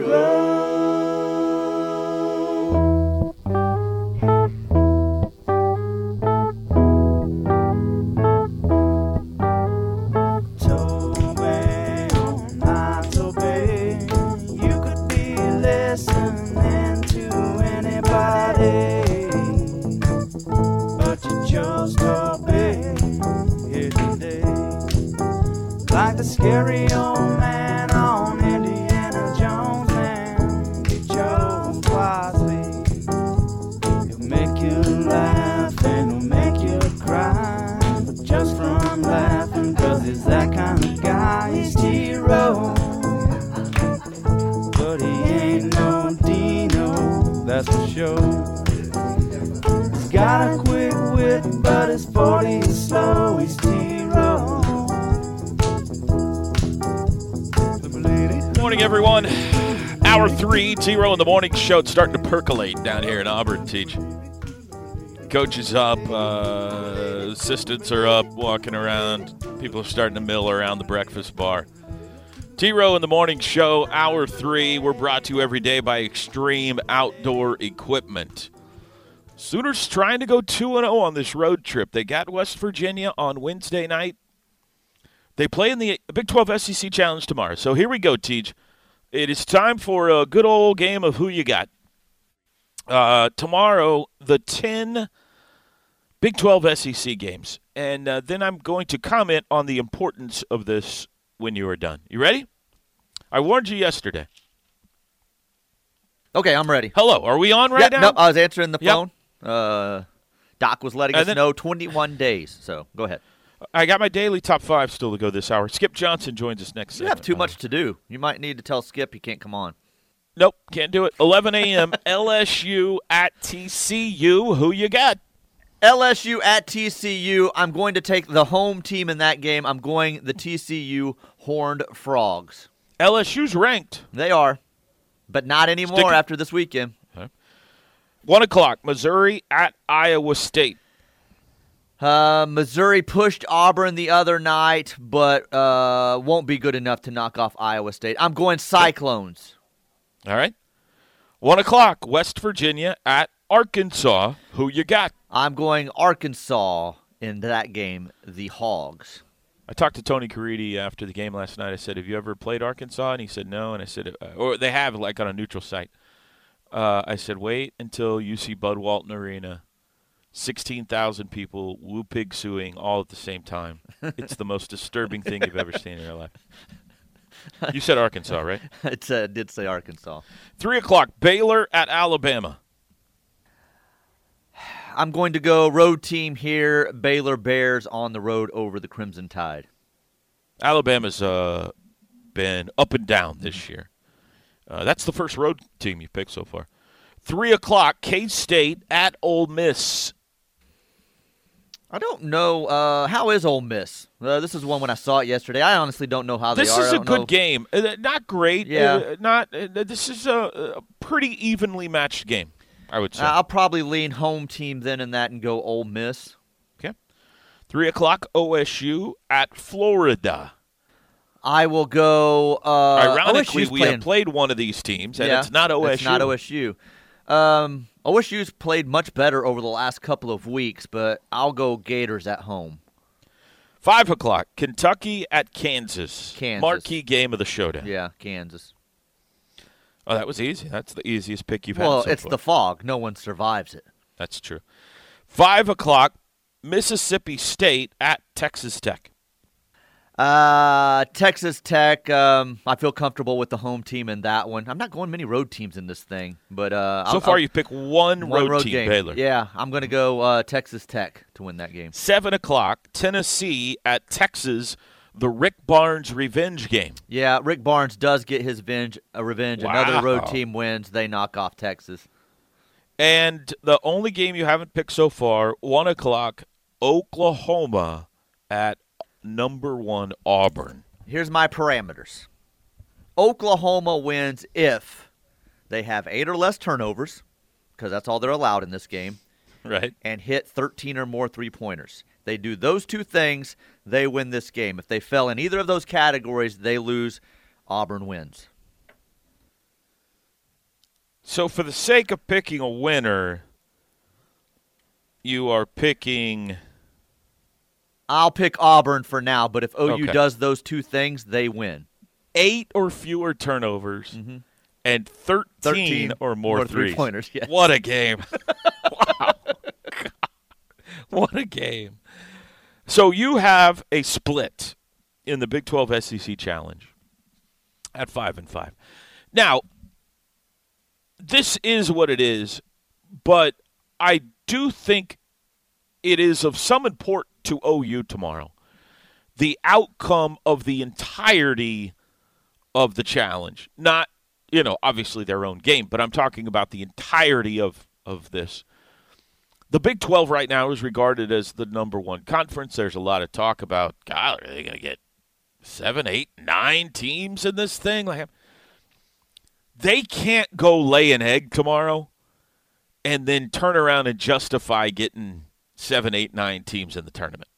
You Morning show. It's starting to percolate down here in Auburn, Teach. Coach is up, uh, assistants are up, walking around. People are starting to mill around the breakfast bar. T Row in the morning show, hour three. We're brought to you every day by Extreme Outdoor Equipment. Sooners trying to go 2 0 on this road trip. They got West Virginia on Wednesday night. They play in the Big 12 SEC Challenge tomorrow. So here we go, Teach. It is time for a good old game of who you got. Uh, tomorrow, the 10 Big 12 SEC games. And uh, then I'm going to comment on the importance of this when you are done. You ready? I warned you yesterday. Okay, I'm ready. Hello, are we on right yeah, now? No, I was answering the Yep. phone. Uh, Doc was letting And us then- know 21 days. So go ahead. I got my daily top five still to go this hour. Skip Johnson joins us next You have too uh-huh. much to do. You might need to tell Skip he can't come on. Nope, can't do it. 11 a.m. LSU at TCU. Who you got? LSU at TCU. I'm going to take the home team in that game. I'm going the TCU Horned Frogs. LSU's ranked. They are, but not anymore Stick- after this weekend. One o'clock. Missouri at Iowa State. Uh, Missouri pushed Auburn the other night, but uh, won't be good enough to knock off Iowa State. I'm going Cyclones. All right. One o'clock. West Virginia at Arkansas. Who you got? I'm going Arkansas in that game, the Hogs. I talked to Tony Caridi after the game last night. I said, "Have you ever played Arkansas?" And he said, "No." And I said, uh, "Or they have, like on a neutral site." Uh, I said, "Wait until you see Bud Walton Arena, sixteen thousand people woo pig sooie all at the same time. It's the most disturbing thing you've ever seen in your life." You said Arkansas, right? it uh, did say Arkansas. Three o'clock. Baylor at Alabama. I'm going to go road team here. Baylor Bears on the road over the Crimson Tide. Alabama's uh, been up and down this year. Uh, that's the first road team you picked so far. Three o'clock, K State at Ole Miss. I don't know. Uh, how is Ole Miss? Uh, this is one when I saw it yesterday. I honestly don't know how This they are. This is a good know. game. Uh, not great. Yeah. Uh, not. Uh, this is a, a pretty evenly matched game. I would say. Uh, I'll probably lean home team then in that and go Ole Miss. okay. Three o'clock, OSU at Florida. I will go. Uh, Ironically, OSU's we playing, have played one of these teams, and yeah, it's not OSU. It's not OSU. Um, OSU's played much better over the last couple of weeks, but I'll go Gators at home. Five o'clock, Kentucky at Kansas. Kansas. Marquee game of the showdown. Yeah, Kansas. Oh, that was easy. That's the easiest pick you've had. Well, so it's far. the fog. No one survives it. That's true. Five o'clock, Mississippi State at Texas Tech. Uh, Texas Tech. Um, I feel comfortable with the home team in that one. I'm not going many road teams in this thing, but uh, So I'll- far, I'll- you pick one, one road, team, game. Baylor. Yeah, I'm going to go uh, Texas Tech to win that game. Seven o'clock, Tennessee at Texas. The Rick Barnes revenge game. Yeah, Rick Barnes does get his venge, uh, revenge. Another road team wins. They knock off Texas. And the only game you haven't picked so far, one o'clock, Oklahoma at number one Auburn. Here's my parameters. Oklahoma wins if they have eight or less turnovers, because that's all they're allowed in this game, Right. and hit 13 or more three pointers. They do those two things, they win this game. If they fell in either of those categories, they lose. Auburn wins. So, for the sake of picking a winner, you are picking. I'll pick Auburn for now, but if OU Okay. does those two things, they win. eight or fewer turnovers mm-hmm. and 13, 13 or more, more three-pointers, yes. What a game. wow. What a game. So you have a split in the Big 12 SEC Challenge at 5 and 5. Now, this is what it is, but I do think it is of some import to OU tomorrow. The outcome of the entirety of the challenge. Not, you know, obviously their own game, but I'm talking about the entirety of, of this. The Big 12 right now is regarded as the number one conference. There's a lot of talk about, God, are they going to get seven, eight, nine teams in this thing? Like, they can't go lay an egg tomorrow and then turn around and justify getting seven, eight, nine teams in the tournament.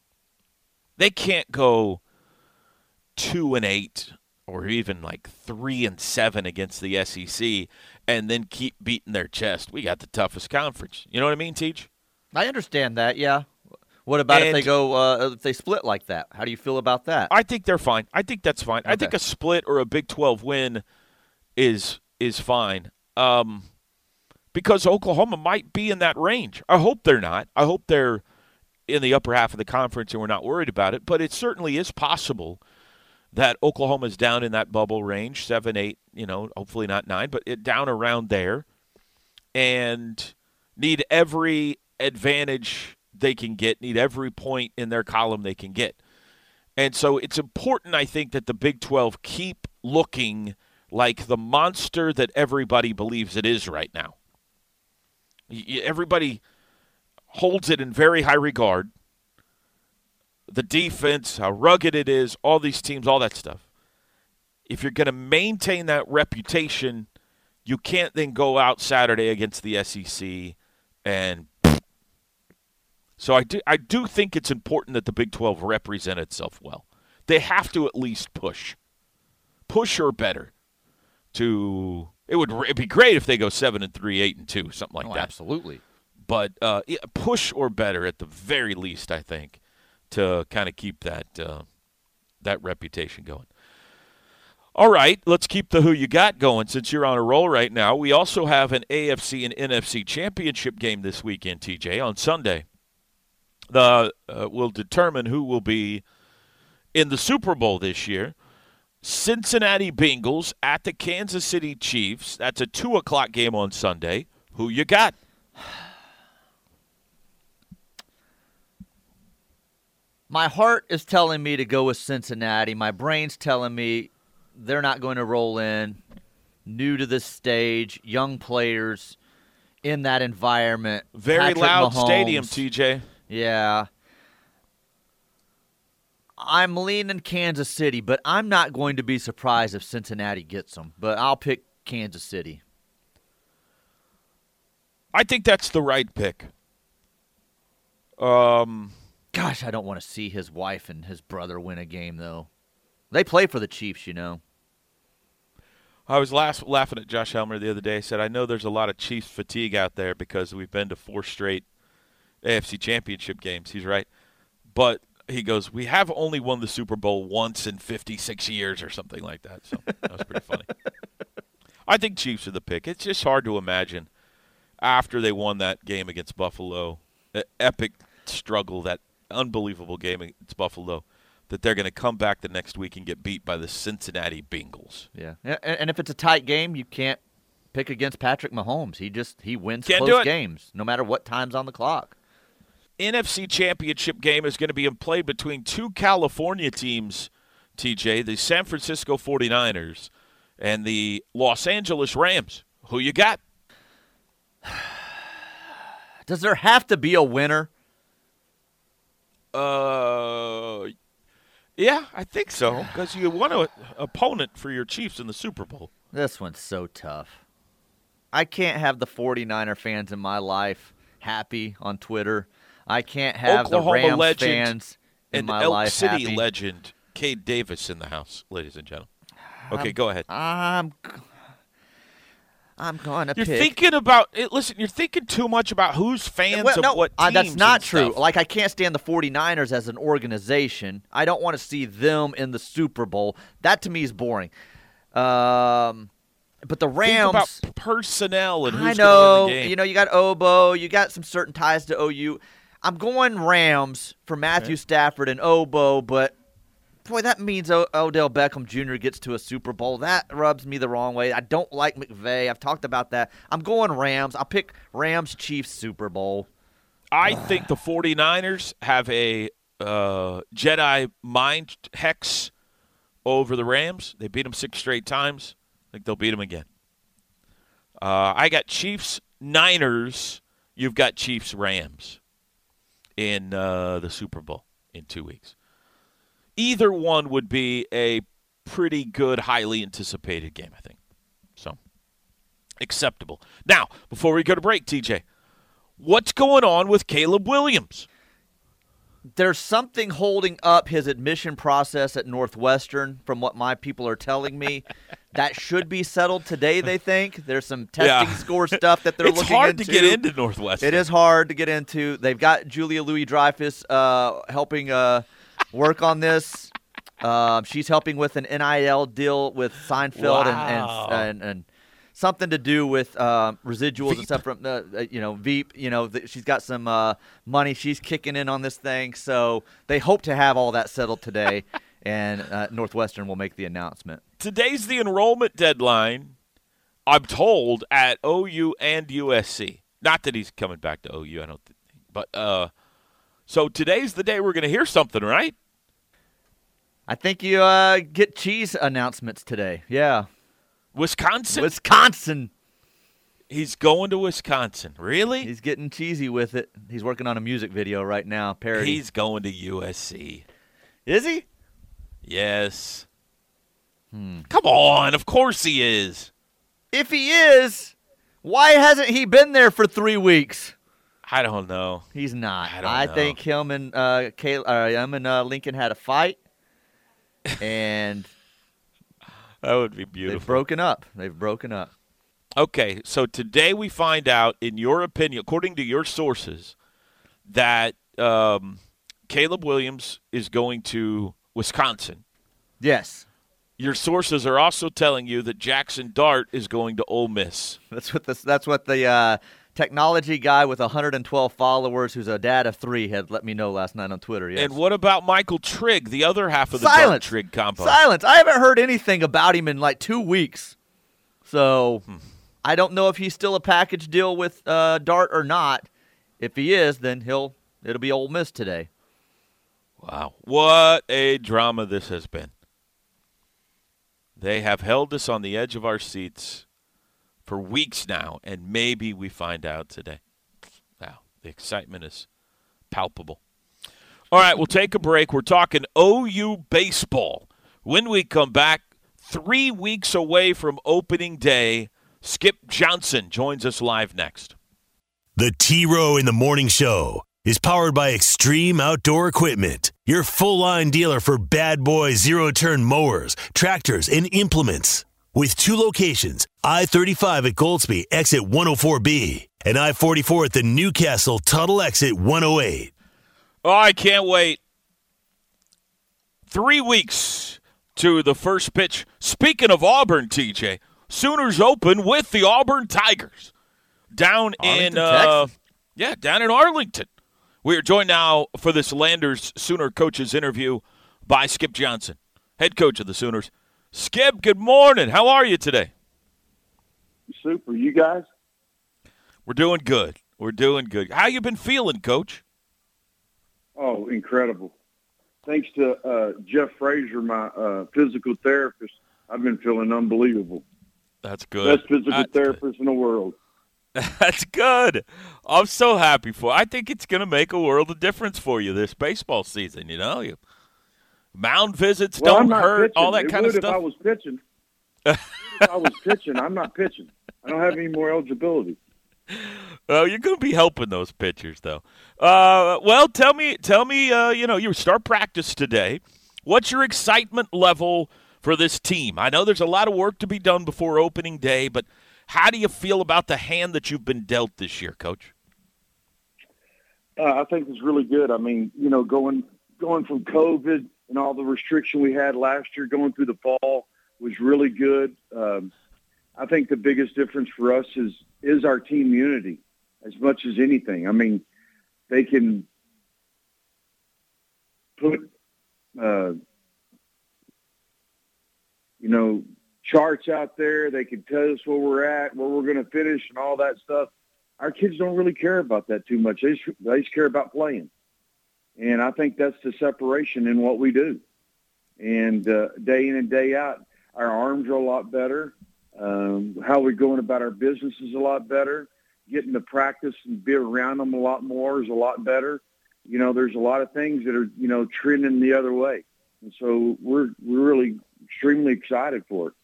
They can't go two and eight or even like three and seven against the SEC and then keep beating their chest. We got the toughest conference. You know what I mean, Teach? I understand that. Yeah. What about if they go? Uh, if they split like that? How do you feel about that? I think they're fine. I think that's fine. I think a split or a Big Twelve win is is fine. Um, because Oklahoma might be in that range. I hope they're not. I hope they're in the upper half of the conference and we're not worried about it. But it certainly is possible that Oklahoma's down in that bubble range, seven, eight, you know, hopefully not nine, but it down around there, and need every advantage they can get, need every point in their column they can get. And so it's important, I think, that the Big 12 keep looking like the monster that everybody believes it is right now. Everybody holds it in very high regard. The defense, how rugged it is, all these teams, all that stuff. If you're going to maintain that reputation, you can't then go out Saturday against the SEC and so I do I do think it's important that the Big 12 represent itself well. They have to at least push. Push or better to it would it'd be great if they go 7 and 3, 8 and 2, something like Oh, that. absolutely. But uh, push or better at the very least, I think, to kind of keep that uh, that reputation going. All right, let's keep the who you got going since you're on a roll right now. We also have an AFC and NFC championship game this weekend, TJ, on Sunday. The uh, will determine who will be in the Super Bowl this year. Cincinnati Bengals at the Kansas City Chiefs. That's a two o'clock game on Sunday. Who you got? My heart is telling me to go with Cincinnati. My brain's telling me they're not going to roll in. New to this stage, young players in that environment. Very Patrick loud Mahomes. stadium, TJ. Yeah. I'm leaning Kansas City, but I'm not going to be surprised if Cincinnati gets them. But I'll pick Kansas City. I think that's the right pick. Um, Gosh, I don't want to see his wife and his brother win a game, though. They play for the Chiefs, you know. I was last, laughing at Josh Helmer the other day. Said, "I know there's a lot of Chiefs fatigue out there because we've been to four straight AFC Championship games." He's right, but he goes, "We have only won the Super Bowl once in 56 years, or something like that." So that was pretty funny. I think Chiefs are the pick. It's just hard to imagine after they won that game against Buffalo, that epic struggle, that unbelievable game against Buffalo, that they're going to come back the next week and get beat by the Cincinnati Bengals. Yeah. And, and if it's a tight game, you can't pick against Patrick Mahomes. He just he wins Can't close games, no matter what time's on the clock. NFC Championship game is going to be played between two California teams, TJ, the San Francisco 49ers and the Los Angeles Rams. Who you got? Does there have to be a winner? Uh, yeah, I think so because you want an opponent for your Chiefs in the Super Bowl. This one's so tough. I can't have the 49er fans in my life happy on Twitter. I can't have Oklahoma the Rams legend fans in and my Elk life City happy. legend Cade Davis in the house, ladies and gentlemen. Okay, go ahead. I'm I'm going to You're pick. thinking about it. Listen, you're thinking too much about who's fans Well, of no, what uh, that's not true. stuff. Like I can't stand the 49ers as an organization. I don't want to see them in the Super Bowl. That to me is boring. Um, but the Rams Think about personnel and who's I know. win the game. You know, you got Obo. You got some certain ties to OU. I'm going Rams for Matthew Stafford and Obo, but boy, that means o- Odell Beckham Jr. gets to a Super Bowl. That rubs me the wrong way. I don't like McVay. I've talked about that. I'm going Rams. I'll pick Rams Chiefs Super Bowl. I think the 49ers have a uh, Jedi mind hex over the Rams. They beat them six straight times. I think they'll beat them again. Uh, I got Chiefs Niners. You've got Chiefs Rams in uh, the Super Bowl in two weeks. Either one would be a pretty good, highly anticipated game, I think. So, acceptable. Now, before we go to break, TJ, what's going on with Caleb Williams? There's something holding up his admission process at Northwestern, from what my people are telling me. that should be settled today. They think there's some testing Yeah. score stuff that they're looking at. it's looking hard into. to get into Northwestern. It is hard to get into. They've got Julia Louis Dreyfus uh, helping uh, work on this. Um, she's helping with an NIL deal with Seinfeld Wow. and, and, and and something to do with uh, residuals Veep. and stuff from the uh, you know Veep. You know th- she's got some uh, money she's kicking in on this thing, so they hope to have all that settled today, and uh, Northwestern will make the announcement. Today's the enrollment deadline. I'm told at OU and USC. Not that he's coming back to OU. I don't. Think, but uh, so today's the day we're going to hear something, right? I think you uh, get cheese announcements today. Yeah, Wisconsin. Wisconsin. he's going to Wisconsin. Really? He's getting cheesy with it. He's working on a music video right now, parody. He's going to USC. Is he? Yes. Hmm. Come on. Of course he is. If he is, why hasn't he been there for three weeks? I don't know. He's not. I know. think him and uh, Kay- uh, him and uh, Lincoln had a fight, and That would be beautiful. they've broken up. They've broken up. Okay, so today we find out, in your opinion, according to your sources, that um, Caleb Williams is going to Wisconsin. Yes, Your sources are also telling you that Jackson Dart is going to Ole Miss. that's what this. That's what the uh, technology guy with 112 followers, who's a dad of three, had let me know last night on Twitter. Yes. And what about Michael Trigg, the other half of the Silence. Trigg combo? Silence. I haven't heard anything about him in like two weeks. So Hmm. I don't know if he's still a package deal with uh, Dart or not. If he is, then he'll it'll be Ole Miss today. Wow, what a drama this has been. They have held us on the edge of our seats for weeks now, and maybe we find out today. Wow, the excitement is palpable. All right, we'll take a break. We're talking OU baseball. When we come back, three weeks away from opening day, Skip Johnson joins us live next. The T Row in the Morning Show is powered by Extreme Outdoor Equipment, your full line dealer for bad boy zero turn mowers, tractors, and implements. With two locations I 35 at Goldsby, exit 104B, and I 44 at the Newcastle Tuttle exit 108. Oh, I can't wait. Three weeks to the first pitch. Speaking of Auburn, TJ, Sooners open with the Auburn Tigers down in uh, yeah, down in Arlington. We are joined now for this Landers Sooner coaches interview by Skip Johnson, head coach of the Sooners. Skip, good morning. How are you today? Super. You guys? We're doing good. We're doing good. How you been feeling, coach? Oh, incredible. Thanks to uh, Jeff Frazier, my uh, physical therapist, I've been feeling unbelievable. That's good. Best physical That's- therapist in the world. That's good. I'm so happy for. I think it's going to make a world of difference for you this baseball season. You know, you mound visits Well, don't hurt, pitching. all that it kind of if I was pitching. if I was pitching, I'm not pitching. I don't have any more eligibility. Well, you're going to be helping those pitchers, though. Uh, well, tell me, tell me. Uh, you know, you start practice today. What's your excitement level for this team? I know there's a lot of work to be done before opening day, but How do you feel about the hand that you've been dealt this year, Coach? Uh, I think it's really good. I mean, you know, going going from COVID and all the restriction we had last year, going through the fall was really good. Um, I think the biggest difference for us is is our team unity as much as anything. I mean, they can put uh, you know charts out there. They can tell us where we're at, where we're going to finish, and all that stuff. Our kids don't really care about that too much. They just, they just care about playing, and I think that's the separation in what we do. And uh, day in and day out, our arms are a lot better. Um, how we're going about our business is a lot better. Getting to practice and be around them a lot more is a lot better. You know, there's a lot of things that are you know trending the other way, and so we're we're really extremely excited for it.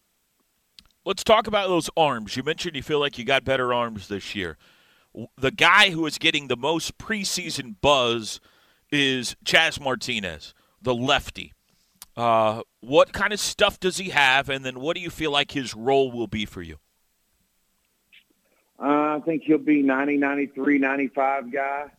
Let's talk about those arms. You mentioned you feel like you got better arms this year. The guy who is getting the most preseason buzz is Chaz Martinez, the lefty. Uh, what kind of stuff does he have, and then what do you feel like his role will be for you? Uh, I think he'll be 90, 93, 95 guy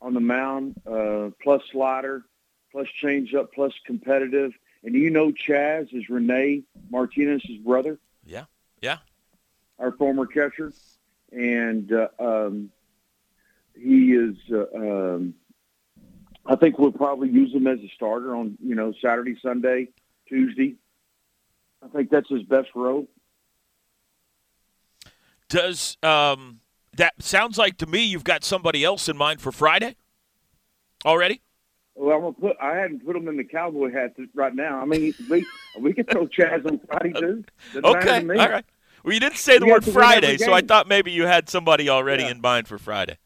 on the mound, uh, plus slider, plus changeup, plus competitive. And you know Chaz is Renae Martinez's brother. Yeah. Yeah. Our former catcher. And uh, um, he is, uh, um, I think we'll probably use him as a starter on, you know, Saturday, Sunday, Tuesday. I think that's his best role. Does um, that sounds like to me you've got somebody else in mind for Friday already? Well, I'm gonna put. I hadn't put him in the cowboy hat right now. I mean, we we could throw Chaz on Friday too. Doesn't okay, all right. Well, you didn't say the We word have to win every Friday, so I thought maybe you had somebody already Yeah. in mind for Friday.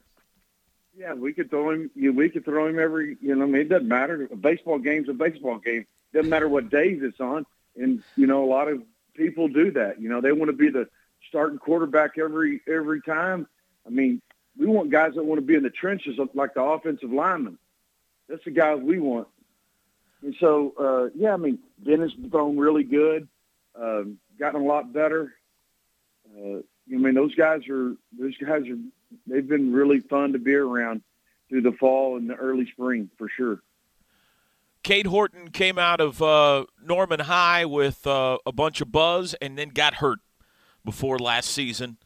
Yeah, we could throw him. You know, we could throw him every. You know, I mean, it doesn't matter. A baseball game's a baseball game. Doesn't matter what days it's on. And you know, a lot of people do that. You know, they want to be the starting quarterback every every time. I mean, we want guys that want to be in the trenches, like the offensive lineman. That's the guys we want. And so, uh, yeah, I mean, Dennis has thrown really good, um, gotten a lot better. Uh, I mean, those guys are those guys are they've been really fun to be around through the fall and the early spring for sure. Cade Horton came out of uh, Norman High with uh, a bunch of buzz and then got hurt before last season.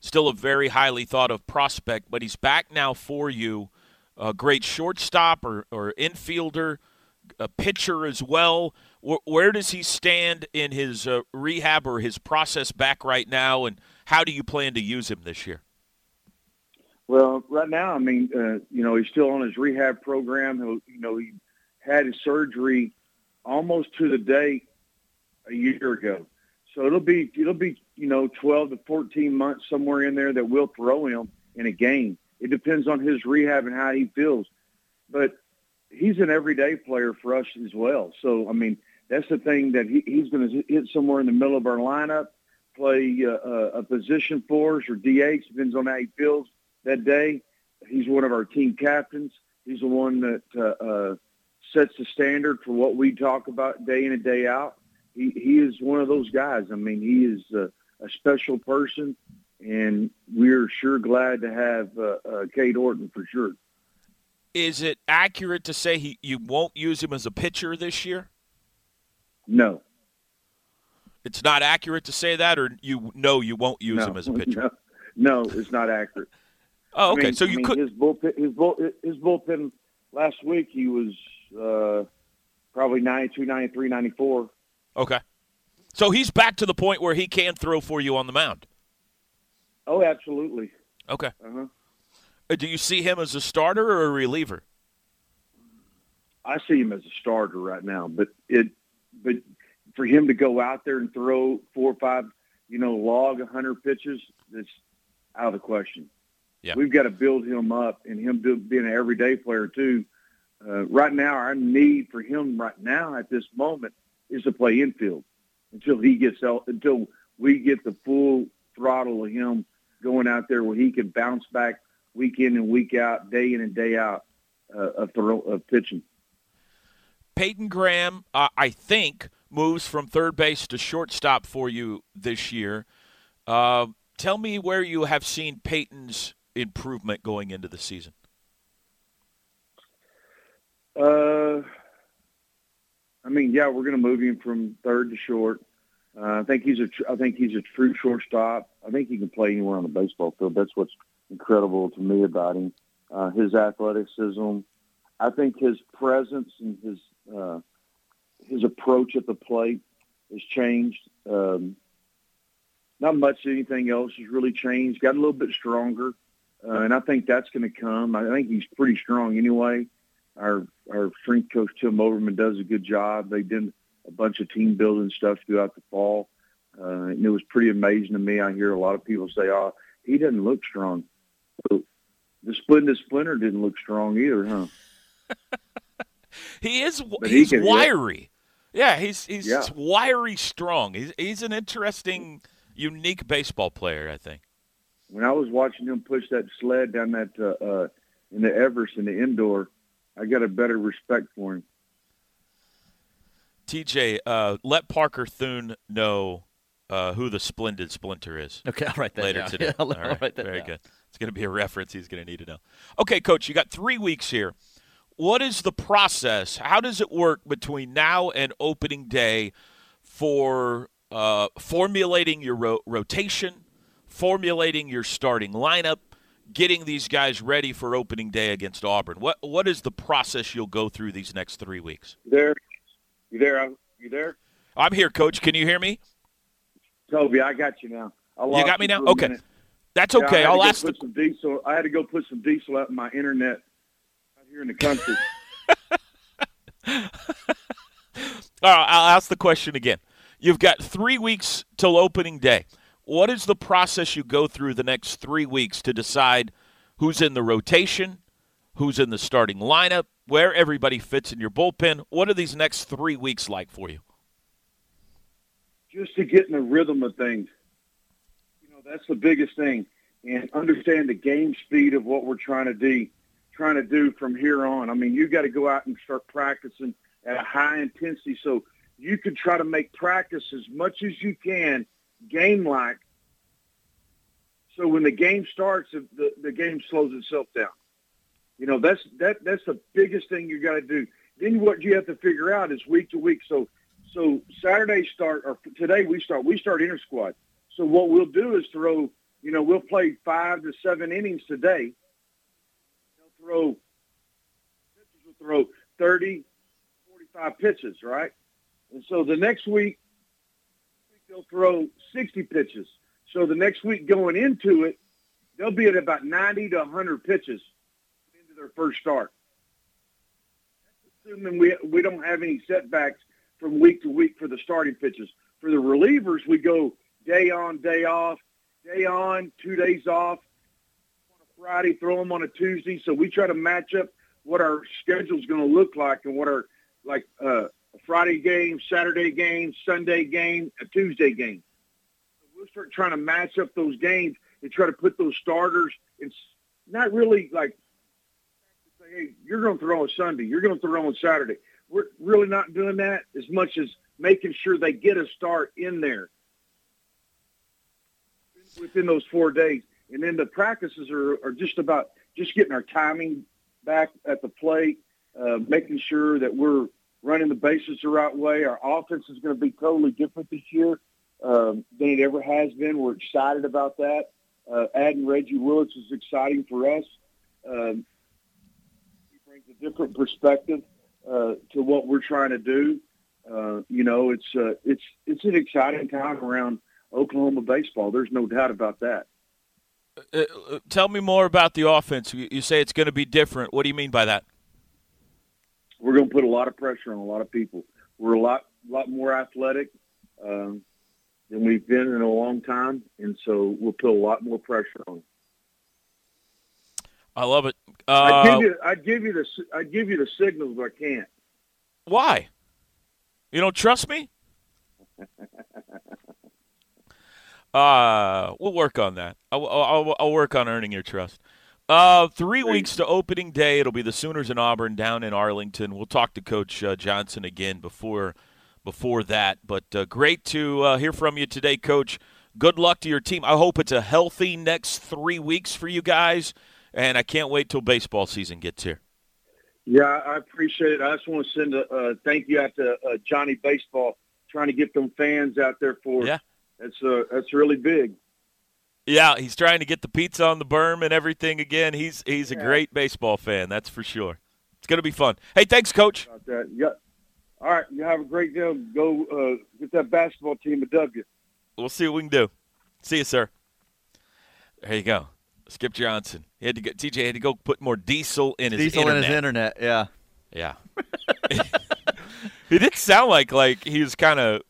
Still a very highly thought of prospect, but he's back now for you. A great shortstop or, or infielder, a pitcher as well. Where, where does he stand in his uh, rehab or his process back right now, and how do you plan to use him this year? Well, right now, I mean, uh, you know, he's still on his rehab program. He'll, you know, he had his surgery almost to the day a year ago. So it'll be it'll be you know 12 to 14 months somewhere in there that we'll throw him in a game. It depends on his rehab and how he feels, but he's an everyday player for us as well. So I mean that's the thing that he, he's going to hit somewhere in the middle of our lineup, play uh, a, a position for us or DH depends on how he feels that day. He's one of our team captains. He's the one that uh, uh, sets the standard for what we talk about day in and day out. He he is one of those guys. I mean, he is a, a special person, and we're sure glad to have uh, uh, Cade Horton for sure. Is it accurate to say he you won't use him as a pitcher this year? No, It's not accurate to say that, or you know you won't use no, him as a pitcher. No, no, it's not accurate. Oh, I okay. mean- so I you mean, could. his bullpen. His bull. His bullpen last week he was uh, probably 92, 93, 94. Okay. So he's back to the point where he can throw for you on the mound. Oh, absolutely. Okay. Uh-huh. Uh, Do you see him as a starter or a reliever? I see him as a starter right now, but it, but for him to go out there and throw four or five, you know, log a hundred pitches, that's out of the question. Yeah. We've got to build him up, and him do, being an everyday player too. Uh, right now, our need for him right now at this moment is to play infield until he gets out, until we get the full throttle of him going out there where he can bounce back week in and week out, day in and day out uh, of throw of pitching. Peyton Graham, uh, I think, moves from third base to shortstop for you this year. Uh, tell me where you have seen Peyton's improvement going into the season. Uh, I mean, yeah, we're going to move him from third to short. Uh, I think he's a, tr- I think he's a true shortstop. I think he can play anywhere on the baseball field. That's what's incredible to me about him. Uh, his athleticism. I think his presence and his uh, his approach at the plate has changed. Um, not much anything else has really changed. Got a little bit stronger, uh, and I think that's going to come. I think he's pretty strong anyway. Our our strength coach Tim Overman does a good job. They did a bunch of team building stuff throughout the fall, uh, and it was pretty amazing to me. I hear a lot of people say, "Oh, he doesn't look strong." So the Splendid Splinter didn't look strong either, huh? he is But he he's can- yeah. wiry. Yeah, he's he's Yeah. wiry strong. He's he's an interesting, unique baseball player. I think. When I was watching him push that sled down that uh, uh, in the Everest in the indoor, I got a better respect for him. TJ, uh, let Parker Thune know uh, who the Splendid Splinter is. Okay, I'll write that later down. today. Yeah, I'll, All I'll write that very down. good. It's going to be a reference he's going to need to know. Okay, coach, you got three weeks here. What is the process? How does it work between now and opening day for uh, formulating your ro- rotation, formulating your starting lineup, getting these guys ready for opening day against Auburn? What what is the process you'll go through these next three weeks? You there? You there? You there? I'm here, coach. Can you hear me? Toby, I got you now. You got me now. Okay, minute. that's Yeah, okay. to I'll ask the put some diesel. I had to go put some diesel out in my internet out here in the country. All right, I'll ask the question again. You've got three weeks till opening day. What is the process you go through the next three weeks to decide who's in the rotation, who's in the starting lineup, where everybody fits in your bullpen? What are these next three weeks like for you? just to get in the rhythm of things. You know, that's the biggest thing. And understand the game speed of what we're trying to do, trying to do from here on. I mean, you got to go out and start practicing at a high intensity so you can try to make practice as much as you can game-like. So when the game starts, the, the game slows itself down. You know, that's that that's the biggest thing you got to do. Then what you have to figure out is week to week. So so Saturday start or today we start we start inter squad. So what we'll do is throw you know we'll play five to seven innings today. They'll throw pitchers will throw 30, 45 pitches, right? And so the next week they'll throw 60 pitches. So the next week going into it, they'll be at about 90 to 100 pitches into their first start. That's assuming we we don't have any setbacks from week to week for the starting pitches. For the relievers, we go day on, day off, day on, two days off. On a Friday, throw them on a Tuesday. So we try to match up what our schedule is going to look like and what our like uh, Friday game, Saturday game, Sunday game, a Tuesday game. We'll start trying to match up those games and try to put those starters. It's not really like hey, you're going to throw on Sunday, you're going to throw on Saturday we're really not doing that as much as making sure they get a start in there within those four days. And then the practices are, are just about just getting our timing back at the plate, uh, making sure that we're running the bases the right way. Our offense is going to be totally different this year um, than it ever has been. We're excited about that. Uh, adding Reggie Willits is exciting for us. Um, he brings a different perspective uh, to what we're trying to do. Uh, you know, it's uh, it's it's an exciting time around Oklahoma baseball. There's no doubt about that. Uh, uh, tell me more about the offense. You, you say it's going to be different. What do you mean by that? We're going to put a lot of pressure on a lot of people. We're a lot lot more athletic um, than we've been in a long time, and so we'll put a lot more pressure on. I love it. Uh, I'd give you I'd give you the I'd give you the signals, but I can't. Why? You don't trust me? uh, we'll work on that. I'll, I'll, I'll work on earning your trust. Uh, three weeks to opening day. It'll be the Sooners and Auburn down in Arlington. We'll talk to Coach uh, Johnson again before before that. But uh, great to uh, hear from you today, Coach. Good luck to your team. I hope it's a healthy next three weeks for you guys, and I can't wait till baseball season gets here. Yeah, I appreciate it. I just want to send a uh, thank you out to uh, Johnny Baseball, trying to get them fans out there for. Yeah. That's uh, that's really big. Yeah, he's trying to get the pizza on the berm and everything again. He's he's a Yeah. great baseball fan, that's for sure. It's going to be fun. Hey, thanks, Coach. About that. Yeah. All right. You have a great day. Go uh, get that basketball team a W. We'll see what we can do. See you, sir. There you go. Skip Johnson. He had to go. TJ had to go put more diesel in his internet. Diesel internet. in his internet. Yeah. Yeah. he did sound like like he was kind of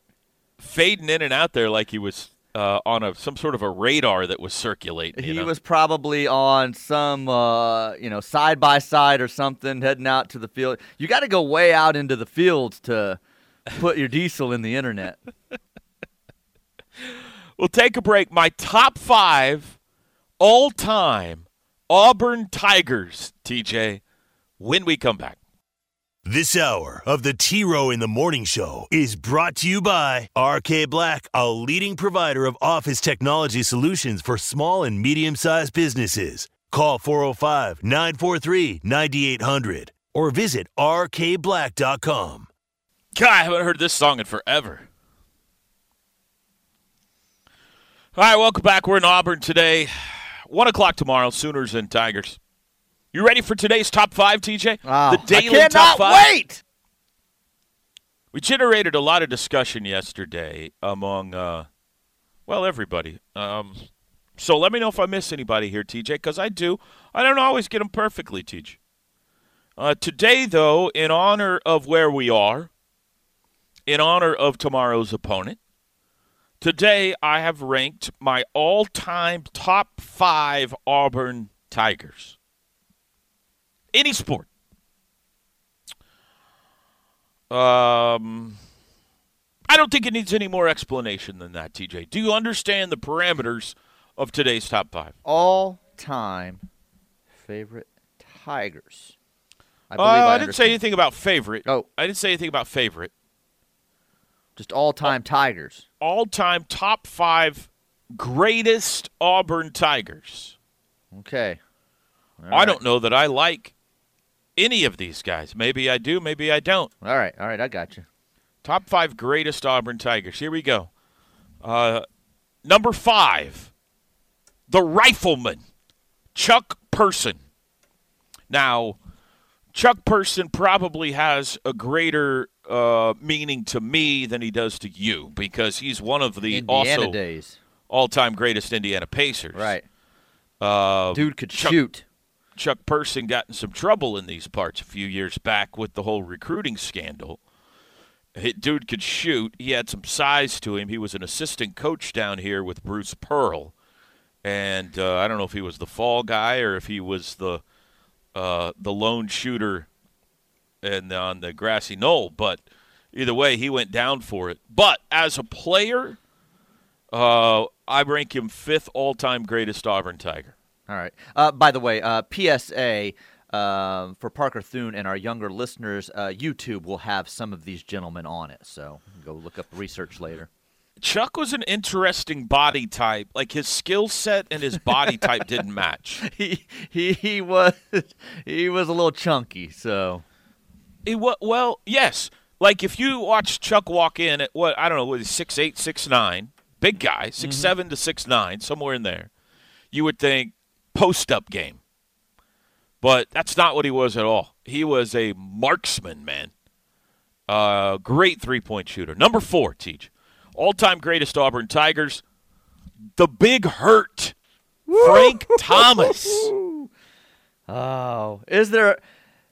fading in and out there, like he was uh, on a some sort of a radar that was circulating. He know? was probably on some, uh, you know, side by side or something, heading out to the field. You got to go way out into the fields to put your diesel in the internet. We'll take a break. My top five all time Auburn Tigers, TJ, when we come back. This hour of the T Row in the Morning Show is brought to you by RK Black, a leading provider of office technology solutions for small and medium sized businesses. Call 405 943 9800 or visit rkblack.com. God, I haven't heard this song in forever. All right, welcome back. We're in Auburn today. One o'clock tomorrow, Sooners and Tigers. You ready for today's top five, TJ? Wow. the daily I cannot top five. wait. We generated a lot of discussion yesterday among, uh, well, everybody. Um, so let me know if I miss anybody here, TJ, because I do. I don't always get them perfectly, TJ. Uh, today, though, in honor of where we are, in honor of tomorrow's opponent, today I have ranked my all time top five Auburn Tigers. Any sport. Um, I don't think it needs any more explanation than that, TJ. Do you understand the parameters of today's top five? All time favorite Tigers. I Uh, I, I, didn't say anything about favorite. Oh. I didn't say anything about favorite. Just all time Tigers. All time top five greatest Auburn Tigers. Okay. All I right. don't know that I like any of these guys. Maybe I do, maybe I don't. All right. All right. I got you. Top five greatest Auburn Tigers. Here we go. Uh, number five, the Rifleman, Chuck Person. Now, Chuck Person probably has a greater uh, meaning to me than he does to you because he's one of the Indiana also all-time greatest Indiana Pacers. Right. Uh, Dude could Chuck- shoot. Chuck Person got in some trouble in these parts a few years back with the whole recruiting scandal. Dude could shoot. He had some size to him. He was an assistant coach down here with Bruce Pearl, and uh, I don't know if he was the fall guy or if he was the uh, the lone shooter and on the grassy knoll. But either way, he went down for it. But as a player, uh, I rank him fifth all-time greatest Auburn Tiger. All right. Uh, by the way, uh, PSA um, for Parker Thune and our younger listeners, uh, YouTube will have some of these gentlemen on it. So go look up research later. Chuck was an interesting body type. Like his skill set and his body type didn't match. He he he was he was a little chunky. So He wa- well, yes. Like if you watch Chuck walk in at what I don't know, what is six eight, six nine, big guy, 6 seven to six nine, somewhere in there, you would think post up game. But that's not what he was at all. He was a marksman, man. Uh, great three point shooter. Number four, Teach. All time greatest Auburn Tigers. The big hurt. Frank Thomas. oh, is there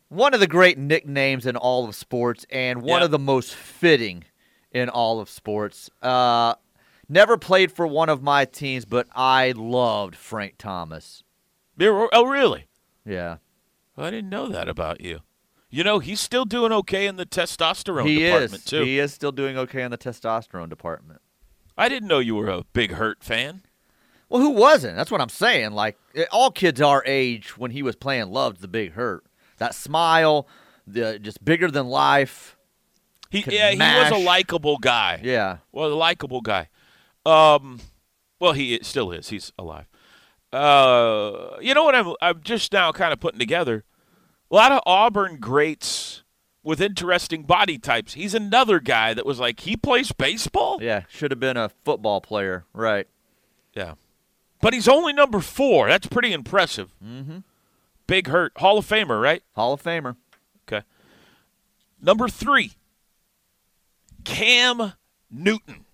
one of the great nicknames in all of sports and one Yeah. of the most fitting in all of sports? Uh, never played for one of my teams, but I loved Frank Thomas. Oh, really? Yeah, I didn't know that about you. You know, he's still doing okay in the testosterone he department, is. too. He is still doing okay in the testosterone department. I didn't know you were a big hurt fan. Well, who wasn't? That's what I'm saying. Like eh, all kids our age when he was playing loved the big hurt. That smile, the just bigger than life. He yeah, he was a likable guy. Yeah. Well, a likable guy. Um Well, he still is. He's alive. Uh, you know what? I'm I'm just now kind of putting together a lot of Auburn greats with interesting body types. He's another guy that was like he plays baseball. Yeah, should have been a football player, right? Yeah. But he's only number four. That's pretty impressive. Mm-hmm. Big hurt. Hall of Famer, right? Hall of Famer. Okay. Number three, Cam Newton.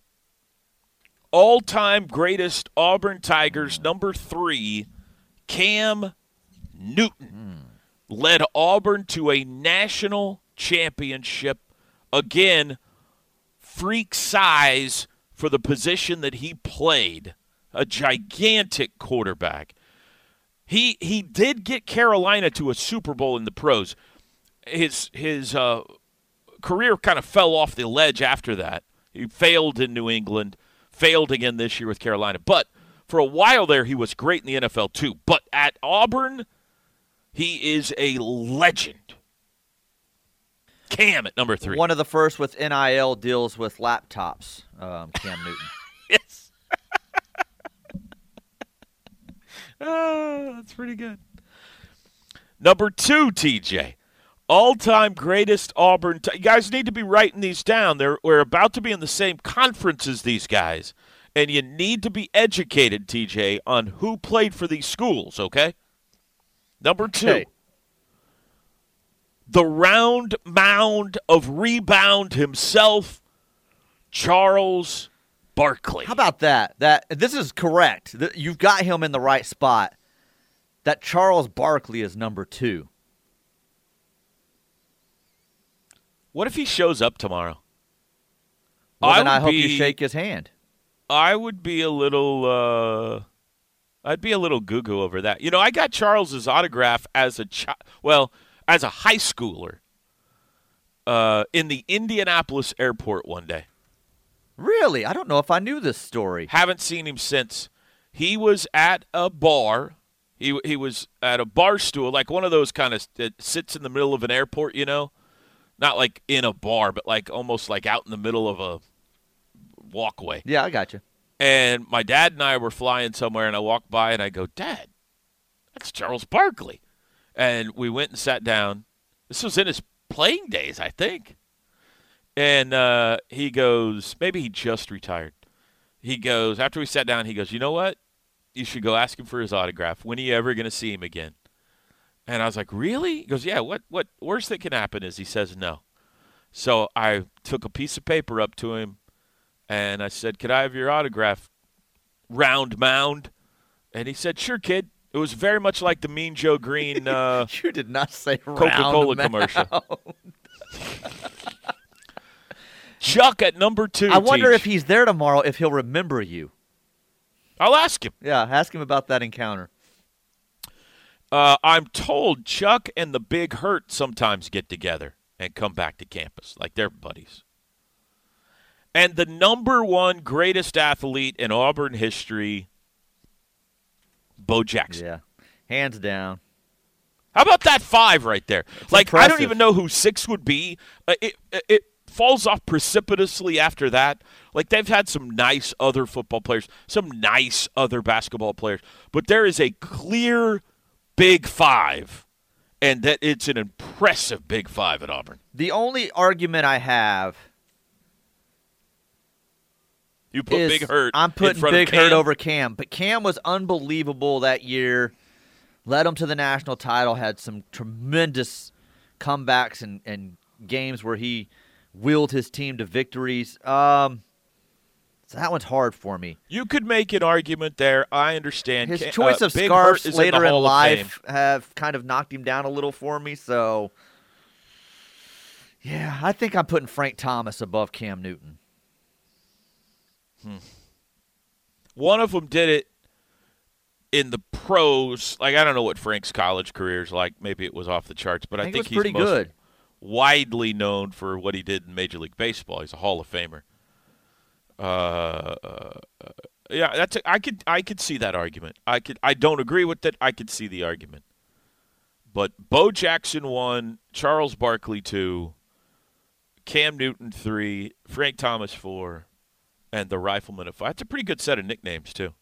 All time greatest Auburn Tigers. Number three, Cam Newton. Led Auburn to a national championship. Again, freak size for the position that he played. A gigantic quarterback. He he did get Carolina to a Super Bowl in the pros. His his uh, career kind of fell off the ledge after that. He failed in New England, failed again this year with Carolina. But for a while there, he was great in the NFL too. But at Auburn, he is a legend. Cam at number three. One of the first with NIL deals with laptops. Um, Cam Newton. Yes. oh, that's pretty good. Number two, TJ. All time greatest Auburn. T- you guys need to be writing these down. They're, we're about to be in the same conference as these guys. And you need to be educated, TJ, on who played for these schools, okay? Number two. Okay. The round mound of rebound himself, Charles Barkley. How about that? That this is correct. You've got him in the right spot. That Charles Barkley is number two. What if he shows up tomorrow? Well, I then I hope you shake his hand. I would be a little uh I'd be a little goo goo over that. You know, I got Charles's autograph as a chi- well, as a high schooler. Uh in the Indianapolis airport one day. Really? I don't know if I knew this story. Haven't seen him since. He was at a bar. He he was at a bar stool, like one of those kind of that sits in the middle of an airport, you know, not like in a bar, but like almost like out in the middle of a walkway. Yeah, I got you. And my dad and I were flying somewhere, and I walked by and I go, Dad, that's Charles Barkley. And we went and sat down. This was in his playing days, I think. And uh, he goes, maybe he just retired. He goes, after we sat down, he goes, You know what? You should go ask him for his autograph. When are you ever going to see him again? And I was like, Really? He goes, Yeah, what, what worst that can happen is he says no. So I took a piece of paper up to him and I said, Could I have your autograph, round mound? And he said, Sure, kid. It was very much like the Mean Joe Greene uh, You did not say Coca-Cola commercial. Chuck at number two. I wonder Teach. if he's there tomorrow if he'll remember you. I'll ask him. Yeah, ask him about that encounter. Uh, I'm told Chuck and the Big Hurt sometimes get together and come back to campus like they're buddies. And the number one greatest athlete in Auburn history, Bo Jackson. Yeah, hands down. How about that five right there? like I don't even know who six would be. Uh, it, it it falls off precipitously after that. Like they've had some nice other football players, some nice other basketball players, but there is a clear big five, and that it's an impressive big five at Auburn. The only argument I have You put is Big Hurt. I'm in putting front Big of Cam. Hurt over Cam, but Cam was unbelievable that year. Led him to the national title. Had some tremendous comebacks and, and games where he willed his team to victories. Um, so that one's hard for me. You could make an argument there. I understand. His Ca- choice uh, of Big scarves Hurt later in, in Hall of Fame. life have kind of knocked him down a little for me. So, yeah, I think I'm putting Frank Thomas above Cam Newton. Hmm. One of them did it in the pros. Like I don't know what Frank's college career is like. Maybe it was off the charts, but I, I think, think it was he's pretty most good. widely known for what he did in Major League Baseball. He's a Hall of Famer. Uh, uh, yeah, that's a, I could I could see that argument. I could I don't agree with it. I could see the argument. But Bo Jackson one, Charles Barkley two, Cam Newton three, Frank Thomas four, and the Rifleman of five. That's a pretty good set of nicknames too.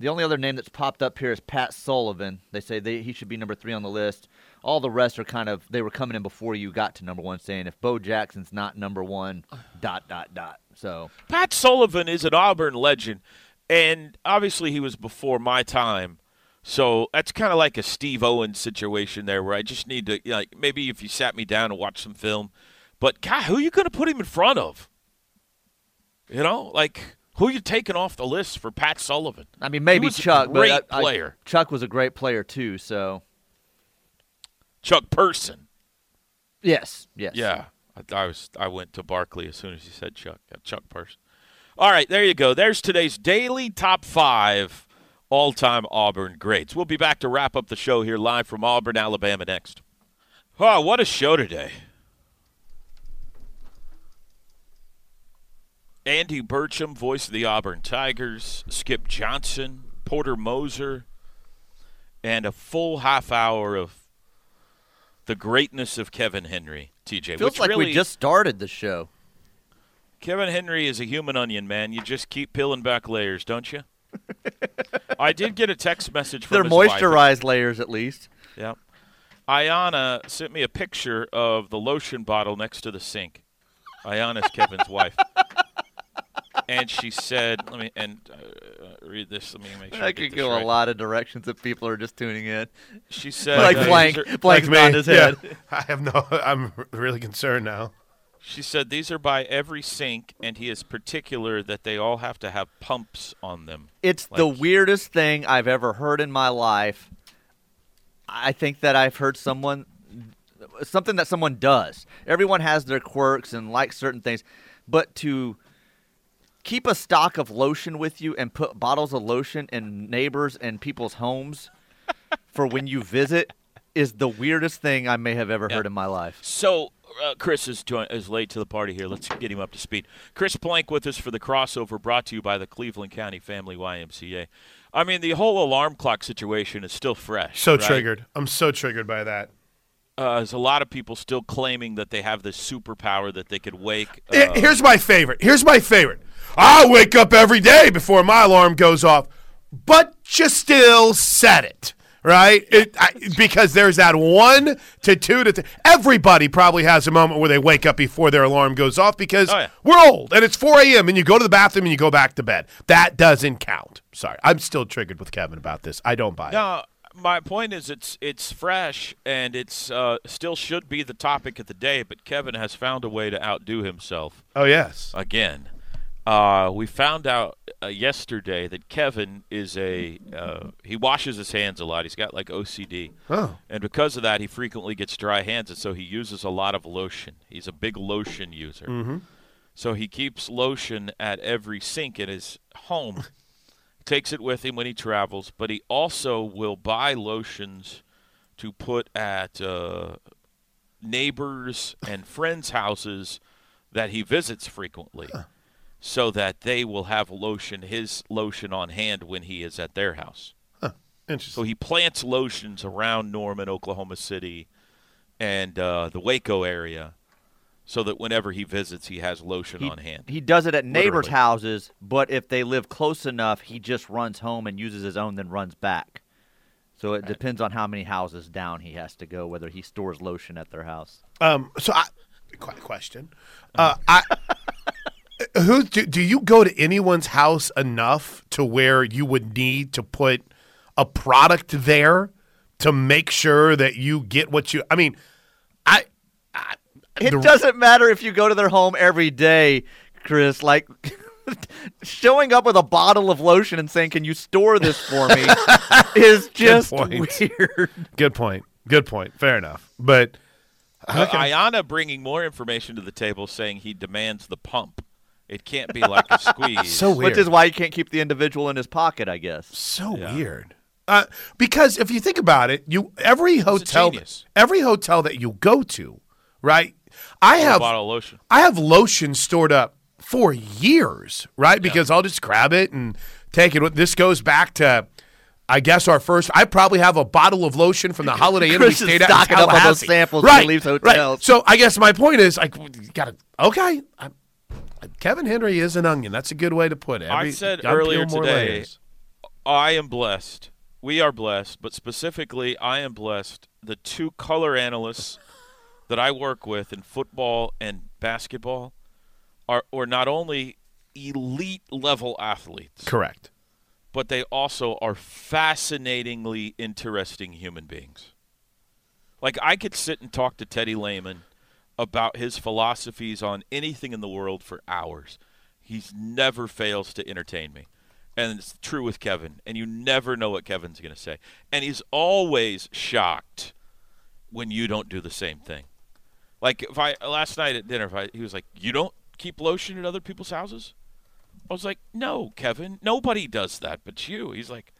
The only other name that's popped up here is Pat Sullivan. They say they, he should be number three on the list. All the rest are kind of they were coming in before you got to number one, saying if Bo Jackson's not number one, dot dot dot. So Pat Sullivan is an Auburn legend, and obviously he was before my time. So that's kind of like a Steve Owens situation there, where I just need to like maybe if you sat me down and watched some film, but God, who are you going to put him in front of? You know, like who are you taking off the list for Pat Sullivan? I mean maybe Chuck, great but I- I- player. Chuck was a great player too. So Chuck Person. yes, yes, Yeah, I, I was. I went to Barkley as soon as you said Chuck. Yeah, Chuck Person. All right, there you go. There's today's daily top five all-time Auburn greats. We'll be back to wrap up the show here live from Auburn, Alabama next. Oh, what a show today! Andy Burcham, voice of the Auburn Tigers, Skip Johnson, Porter Moser, and a full half hour of the greatness of Kevin Henry. TJ, Feels like really, we just started the show. Kevin Henry is a human onion, man. You just keep peeling back layers, don't you? I did get a text message from They're his wife. moisturized layers at least. Yeah. Ayana sent me a picture of the lotion bottle next to the sink. Ayana's Kevin's wife. And she said, let me and uh, read this. Let me make sure. I, I could this go right. a lot of directions if people are just tuning in. She said, like uh, blank, these are- blank's Like me, nodding his yeah. head. I have no. I'm really concerned now. She said these are by every sink, and he is particular that they all have to have pumps on them. It's the weirdest thing I've ever heard in my life. I think that I've heard someone something that someone does. Everyone has their quirks and likes certain things, but to keep a stock of lotion with you and put bottles of lotion in neighbors and people's homes for when you visit is the weirdest thing I may have ever heard in my life. So uh, Chris is join- is late to the party here. Let's get him up to speed. Chris Plank with us for the crossover, brought to you by the Cleveland County Family YMCA. I mean, the whole alarm clock situation is still fresh. So right? triggered. I'm so triggered by that. Uh, there's a lot of people still claiming that they have this superpower that they could wake. Uh, Here's my favorite. Here's my favorite. I wake up every day before my alarm goes off, but you still set it. Right, it, I, because there's that one to two to th- everybody probably has a moment where they wake up before their alarm goes off because Oh, yeah. we're old and it's 4 a.m. and you go to the bathroom and you go back to bed. That doesn't count. Sorry, I'm still triggered with Kevin about this. I don't buy it. No, my point is it's it's fresh and it's uh, still should be the topic of the day, but Kevin has found a way to outdo himself Oh yes, again. Uh, we found out uh, yesterday that Kevin is a uh, he washes his hands a lot. He's got like OCD, Oh. and because of that, he frequently gets dry hands, and so he uses a lot of lotion. He's a big lotion user, mm-hmm. so he keeps lotion at every sink in his home. takes it with him when he travels, but he also will buy lotions to put at uh, neighbors and friends' houses that he visits frequently, so that they will have lotion, his lotion on hand when he is at their house. So interesting. he plants lotions around Norman, Oklahoma City, and uh, the Waco area, so that whenever he visits, he has lotion He, on hand. he does it at neighbors' Literally. houses, but if they live close enough, he just runs home and uses his own, then runs back. So it depends on how many houses down he has to go, whether he stores lotion at their house. Um, so I, qu- question. Uh, I, who do, do you go to anyone's house enough to where you would need to put a product there to make sure that you get what you? I mean, I. I It the- doesn't matter if you go to their home every day, Chris. Like showing up with a bottle of lotion and saying, "Can you store this for me?" is just point. weird. Good point. Good point. Fair enough. But Uh, Ayana bringing more information to the table, saying he demands the pump. It can't be like a squeeze. so weird. Which is why you can't keep the individual in his pocket, I guess. so weird. Uh, because if you think about it, you every hotel, genius. every hotel that you go to, right? I a have bottle of lotion. I have lotion stored up for years, right? Because I'll just grab it and take it. This goes back to, I guess, our first. I probably have a bottle of lotion from the Holiday Inn we Chris is stayed at in stocking up on those Tallahassee. samples when right, he leaves right. So I guess my point is, like, you gotta okay. I, Kevin Henry is an onion. That's a good way to put it. I said earlier today- layers. I am blessed. We are blessed, but specifically, I am blessed. The two color analysts that I work with in football and basketball are, are not only elite level athletes, Correct. but they also are fascinatingly interesting human beings. Like I could sit and talk to Teddy Lehman about his philosophies on anything in the world for hours. He's never fails to entertain me. And it's true with Kevin. And you never know what Kevin's going to say. And he's always shocked when you don't do the same thing. Like if I last night at dinner, if I, he was like, "You don't keep lotion at other people's houses?" I was like, "No, Kevin. Nobody does that but you." He's like,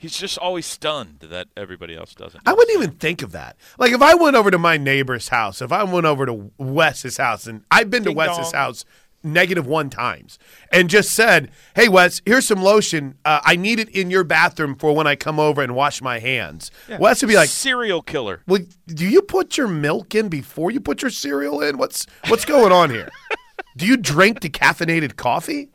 he's just always stunned that everybody else doesn't. I wouldn't even think of that. Like if I went over to my neighbor's house, if I went over to Wes's house, and I've been to Wes's dong. house negative one times, and just said, "Hey Wes, here's some lotion. Uh, I need it in your bathroom for when I come over and wash my hands." Wes would be like, serial killer. Well, do you put your milk in before you put your cereal in? What's what's going on here? do you drink decaffeinated coffee?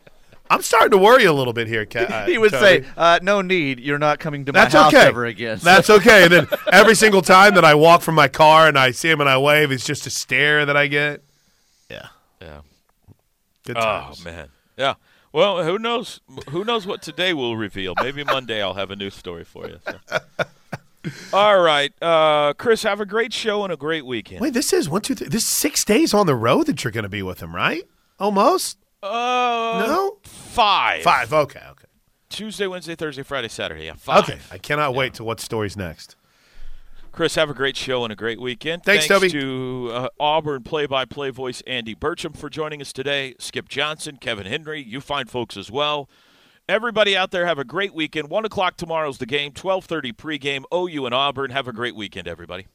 I'm starting to worry a little bit here. Ca- uh, He would Toby. say, uh, "No need. You're not coming to my "That's house okay. ever again." That's okay." And then every single time that I walk from my car and I see him and I wave, it's just a stare that I get. Yeah, Yeah. good Oh man. Yeah. Well, who knows? Who knows what today will reveal? Maybe Monday I'll have a new story for you. so. All right, uh, Chris. Have a great show and a great weekend. Wait, this is one, two, three. This is six days on the road that you're going to be with him, right? Almost. Uh, No? five. Five. Okay. Okay. Tuesday, Wednesday, Thursday, Friday, Saturday. Yeah, five. Okay. I cannot wait to what stories next. Chris, have a great show and a great weekend. Thanks, Toby. to uh, Auburn play-by-play voice Andy Burcham for joining us today. Skip Johnson, Kevin Henry, you fine folks as well. Everybody out there, have a great weekend. One o'clock tomorrow's the game. Twelve thirty pregame. OU and Auburn. Have a great weekend, everybody.